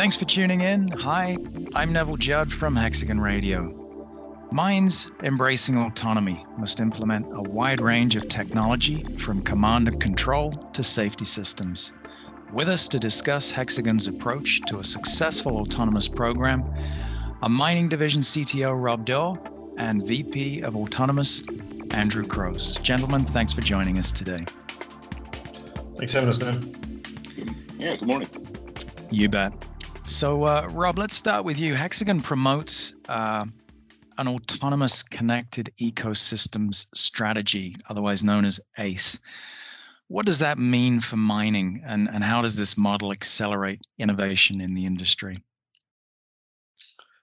Thanks for tuning in. Hi, I'm Neville Judd from Hexagon Radio. Mines embracing autonomy must implement a wide range of technology from command and control to safety systems. With us to discuss Hexagon's approach to a successful autonomous program are Mining Division CTO Rob Daw and VP of Autonomous Andrew Crows. Gentlemen, thanks for joining us today. Thanks for having us, Dan. Yeah, good morning. You bet. So, uh, Rob, let's start with you. Hexagon promotes uh, an autonomous connected ecosystems strategy, otherwise known as ACE. What does that mean for mining, and, and how does this model accelerate innovation in the industry?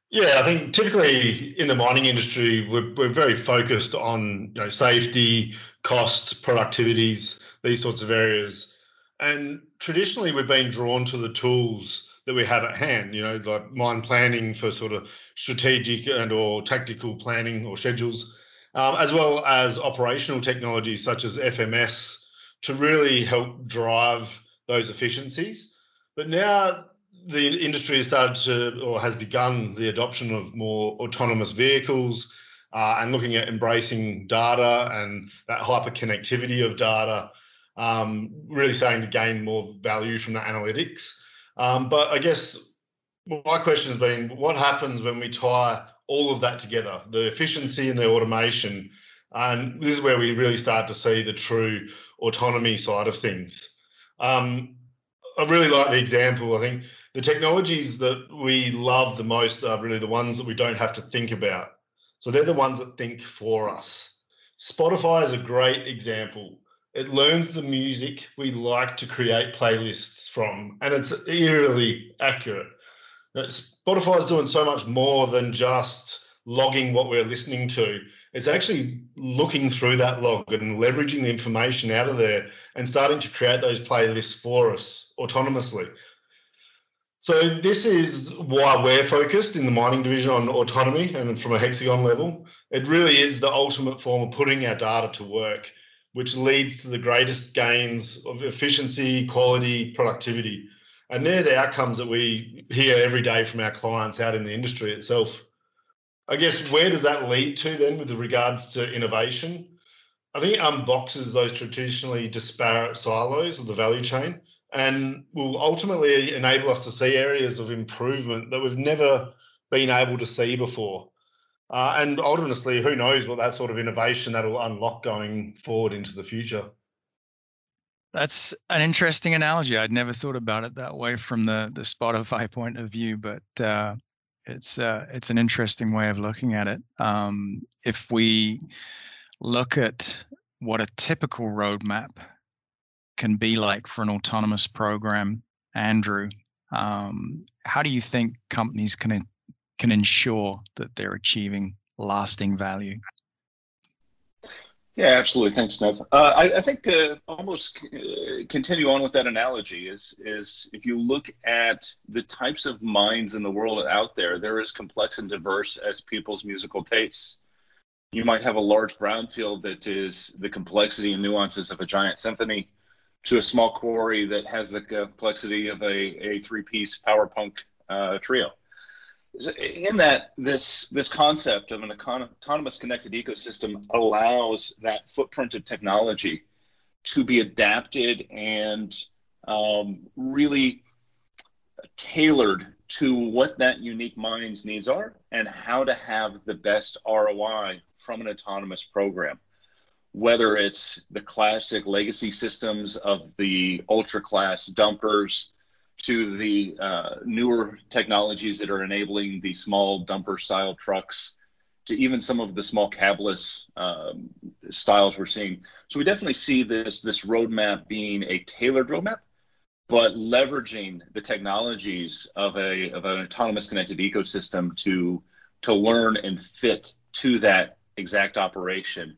Yeah, I think typically in the mining industry, we're, we're very focused on you know safety, costs, productivities, these sorts of areas. And traditionally, we've been drawn to the tools that we have at hand, you know, like mine planning for sort of strategic and or tactical planning or schedules, um, as well as operational technologies such as FMS to really help drive those efficiencies. But now the industry has started to or has begun the adoption of more autonomous vehicles uh, and looking at embracing data and that hyper connectivity of data, um, really starting to gain more value from the analytics. Um, but I guess my question has been what happens when we tie all of that together the efficiency and the automation? And this is where we really start to see the true autonomy side of things. Um, I really like the example. I think the technologies that we love the most are really the ones that we don't have to think about. So they're the ones that think for us. Spotify is a great example. It learns the music we like to create playlists from, and it's eerily accurate. Spotify is doing so much more than just logging what we're listening to. It's actually looking through that log and leveraging the information out of there and starting to create those playlists for us autonomously. So this is why we're focused in the mining division on autonomy and from a hexagon level. It really is the ultimate form of putting our data to work which leads to the greatest gains of efficiency, quality, productivity. And they're the outcomes that we hear every day from our clients out in the industry itself. I guess where does that lead to then with regards to innovation? I think it unboxes those traditionally disparate silos of the value chain and will ultimately enable us to see areas of improvement that we've never been able to see before. Uh, and ultimately, who knows what that sort of innovation that'll unlock going forward into the future. That's an interesting analogy. I'd never thought about it that way from the the Spotify point of view, but uh, it's uh, it's an interesting way of looking at it. Um, if we look at what a typical roadmap can be like for an autonomous program, Andrew, um, how do you think companies can can ensure that they're achieving lasting value. Yeah, absolutely. Thanks, Nev. Uh, I, I, think to almost uh, continue on with that analogy is is if you look at the types of minds in the world out there, they're as complex and diverse as people's musical tastes. You might have a large brownfield that is the complexity and nuances of a giant symphony, to a small quarry that has the complexity of a, a three piece power punk uh, trio in that this this concept of an autonomous connected ecosystem allows that footprint of technology to be adapted and um, really tailored to what that unique mine's needs are and how to have the best ROI from an autonomous program. Whether it's the classic legacy systems of the ultra class dumpers, to the uh, newer technologies that are enabling the small dumper style trucks to even some of the small cabless um, styles we're seeing. So we definitely see this this roadmap being a tailored roadmap, but leveraging the technologies of a of an autonomous connected ecosystem to to learn and fit to that exact operation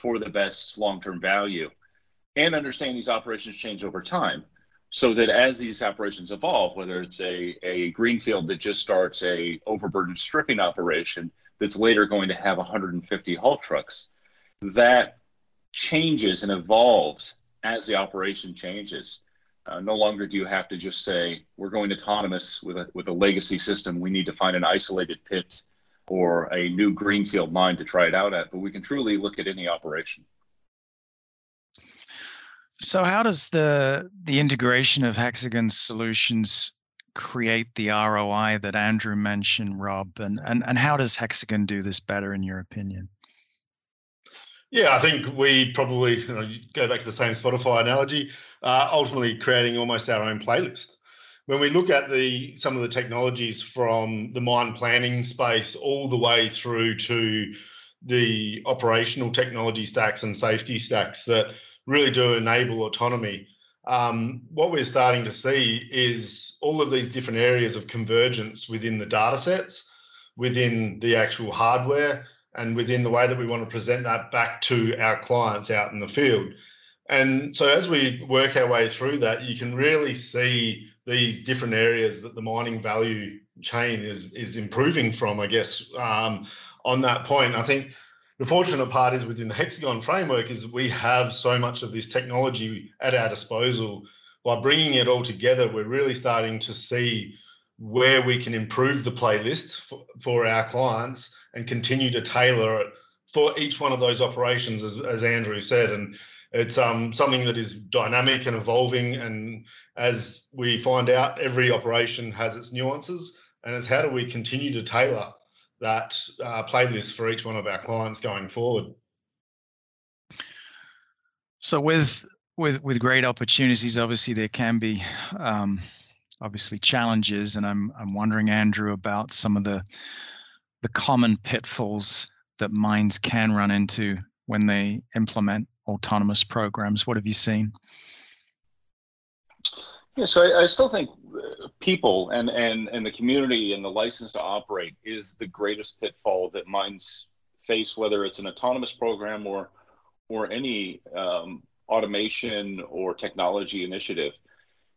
for the best long term value, and understand these operations change over time so that as these operations evolve, whether it's a, a greenfield that just starts a overburden stripping operation that's later going to have 150 haul trucks, that changes and evolves as the operation changes. Uh, no longer do you have to just say we're going autonomous with a with a legacy system. We need to find an isolated pit or a new greenfield mine to try it out at, but we can truly look at any operation. So, how does the the integration of Hexagon solutions create the ROI that Andrew mentioned, Rob? And and and how does Hexagon do this better, in your opinion? Yeah, I think we probably you know, go back to the same Spotify analogy. Uh, ultimately, creating almost our own playlist. When we look at the some of the technologies from the mine planning space all the way through to the operational technology stacks and safety stacks that really do enable autonomy. Um, what we're starting to see is all of these different areas of convergence within the data sets, within the actual hardware, and within the way that we want to present that back to our clients out in the field. And so as we work our way through that, you can really see these different areas that the mining value chain is is improving from, I guess, um, on that point. I think the fortunate part is within the hexagon framework is we have so much of this technology at our disposal. By bringing it all together we're really starting to see where we can improve the playlist for, for our clients and continue to tailor it for each one of those operations as, as andrew said. And it's um, something that is dynamic and evolving and as we find out every operation has its nuances and it's how do we continue to tailor that uh, playlist for each one of our clients going forward. So with with with great opportunities, obviously there can be um, obviously challenges, and I'm I'm wondering, Andrew, about some of the the common pitfalls that mines can run into when they implement autonomous programs. What have you seen? Yeah, so I, I still think people and, and, and the community and the license to operate is the greatest pitfall that mines face, whether it's an autonomous program or, or any um, automation or technology initiative.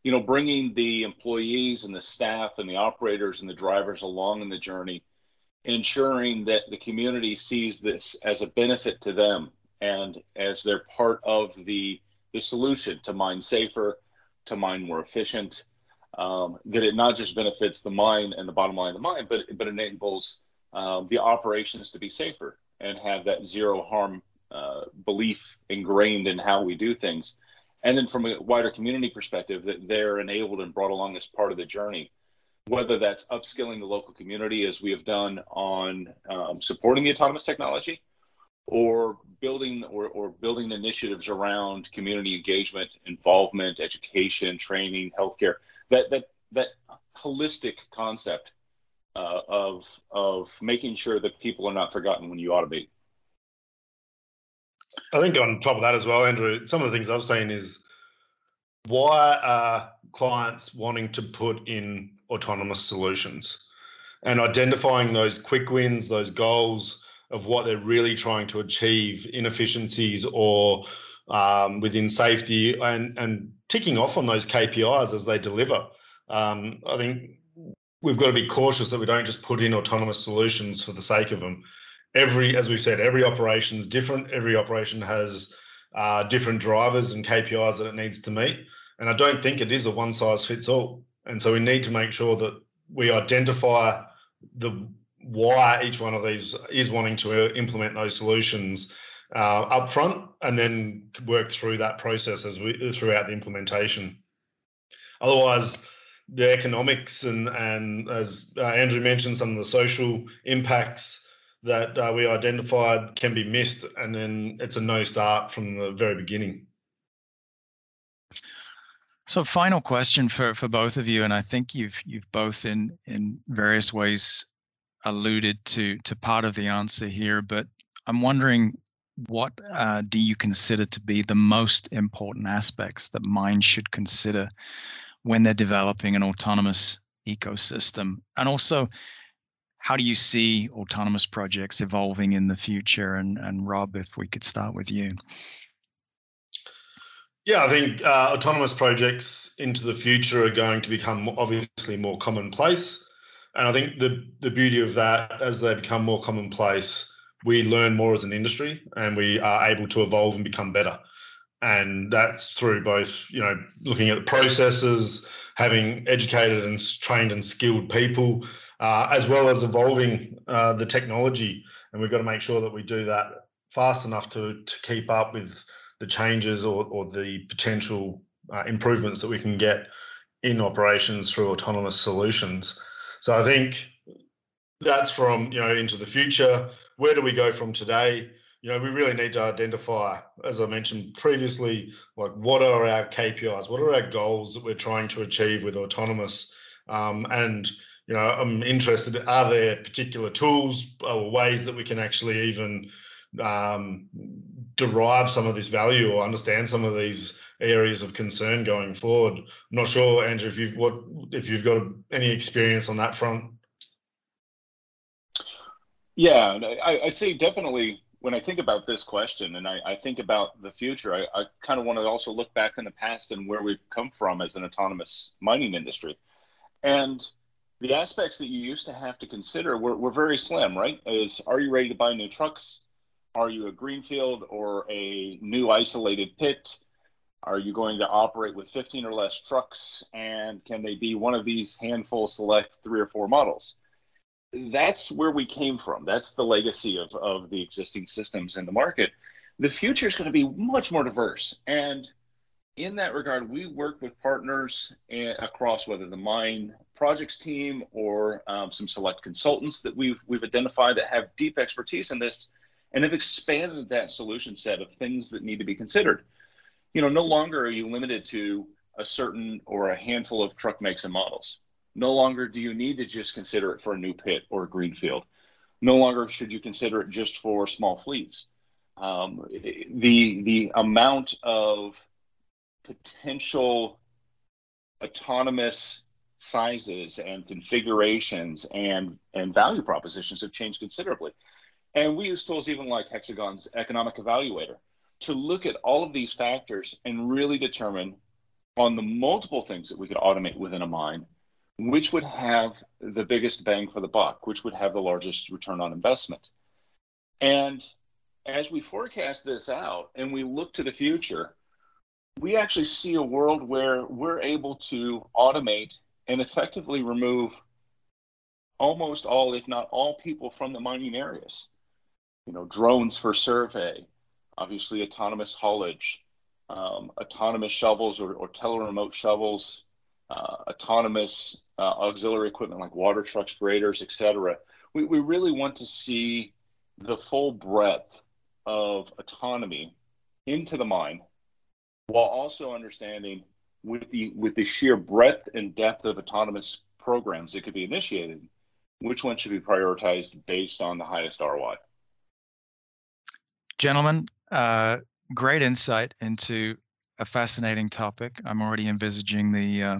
You know, bringing the employees and the staff and the operators and the drivers along in the journey, ensuring that the community sees this as a benefit to them and as they're part of the, the solution to mine safer, to mine more efficient, um, that it not just benefits the mine and the bottom line of the mine, but but enables um, the operations to be safer and have that zero harm uh, belief ingrained in how we do things. And then from a wider community perspective, that they're enabled and brought along as part of the journey, whether that's upskilling the local community as we have done on um, supporting the autonomous technology, or building or, or building initiatives around community engagement, involvement, education, training, healthcare. That that that holistic concept uh, of of making sure that people are not forgotten when you automate. I think on top of that as well, Andrew, some of the things I've seen is why are clients wanting to put in autonomous solutions and identifying those quick wins, those goals of what they're really trying to achieve, inefficiencies or um, within safety, and and ticking off on those KPIs as they deliver. Um, I think we've got to be cautious that we don't just put in autonomous solutions for the sake of them. Every, as we've said, every operation is different. Every operation has uh, different drivers and KPIs that it needs to meet. And I don't think it is a one size fits all. And so we need to make sure that we identify the why each one of these is wanting to implement those solutions uh, up front and then work through that process as we throughout the implementation. Otherwise, the economics and and as uh, Andrew mentioned, some of the social impacts that uh, we identified can be missed, and then it's a no start from the very beginning. So, final question for for both of you, and I think you've you've both in in various ways alluded to to part of the answer here, but I'm wondering what uh, do you consider to be the most important aspects that mines should consider when they're developing an autonomous ecosystem? And also, how do you see autonomous projects evolving in the future? And, and Rob, if we could start with you. Yeah, I think uh, autonomous projects into the future are going to become obviously more commonplace. And I think the the beauty of that, as they become more commonplace, we learn more as an industry, and we are able to evolve and become better. and that's through both you know looking at the processes, having educated and trained and skilled people, uh, as well as evolving uh, the technology. And we've got to make sure that we do that fast enough to to keep up with the changes or, or the potential uh, improvements that we can get in operations through autonomous solutions. So I think that's from you know into the future. Where do we go from today? You know, we really need to identify, as I mentioned previously, like what are our KPIs? What are our goals that we're trying to achieve with autonomous? Um, and you know, I'm interested. Are there particular tools or ways that we can actually even um, derive some of this value or understand some of these areas of concern going forward. I'm not sure, Andrew, if you've what if you've got any experience on that front. Yeah, I, I see definitely when I think about this question and I, I think about the future, I, I kind of want to also look back in the past and where we've come from as an autonomous mining industry. And the aspects that you used to have to consider were, were very slim, right? Is are you ready to buy new trucks? Are you a greenfield or a new isolated pit? Are you going to operate with 15 or less trucks? And can they be one of these handful select three or four models? That's where we came from. That's the legacy of, of the existing systems in the market. The future is going to be much more diverse. And in that regard, we work with partners across whether the mine projects team or um, some select consultants that we've, we've identified that have deep expertise in this and have expanded that solution set of things that need to be considered. You know, no longer are you limited to a certain or a handful of truck makes and models. No longer do you need to just consider it for a new pit or a greenfield. No longer should you consider it just for small fleets. Um, the the amount of potential autonomous sizes and configurations and and value propositions have changed considerably. And we use tools even like Hexagon's economic evaluator to look at all of these factors and really determine on the multiple things that we could automate within a mine, which would have the biggest bang for the buck, which would have the largest return on investment. And as we forecast this out and we look to the future, we actually see a world where we're able to automate and effectively remove almost all, if not all, people from the mining areas you know, drones for survey, obviously autonomous haulage, um, autonomous shovels or, or teleremote shovels, uh, autonomous uh, auxiliary equipment like water trucks, graders, etc. We, we really want to see the full breadth of autonomy into the mine while also understanding with the with the sheer breadth and depth of autonomous programs that could be initiated, which one should be prioritized based on the highest ROI gentlemen, uh, great insight into a fascinating topic. I'm already envisaging the uh,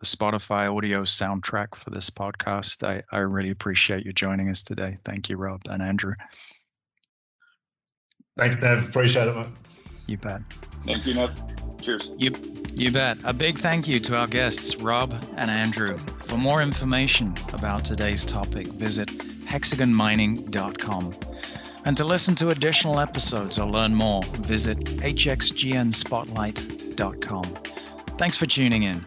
the Spotify audio soundtrack for this podcast. I, I really appreciate you joining us today. Thank you, Rob and Andrew. Thanks, Nev. Appreciate it, man. You bet. Thank you, Nev. Cheers. You, you bet. A big thank you to our guests, Rob and Andrew. For more information about today's topic, visit hexagonmining.com. And to listen to additional episodes or learn more, visit hxgnspotlight.com. Thanks for tuning in.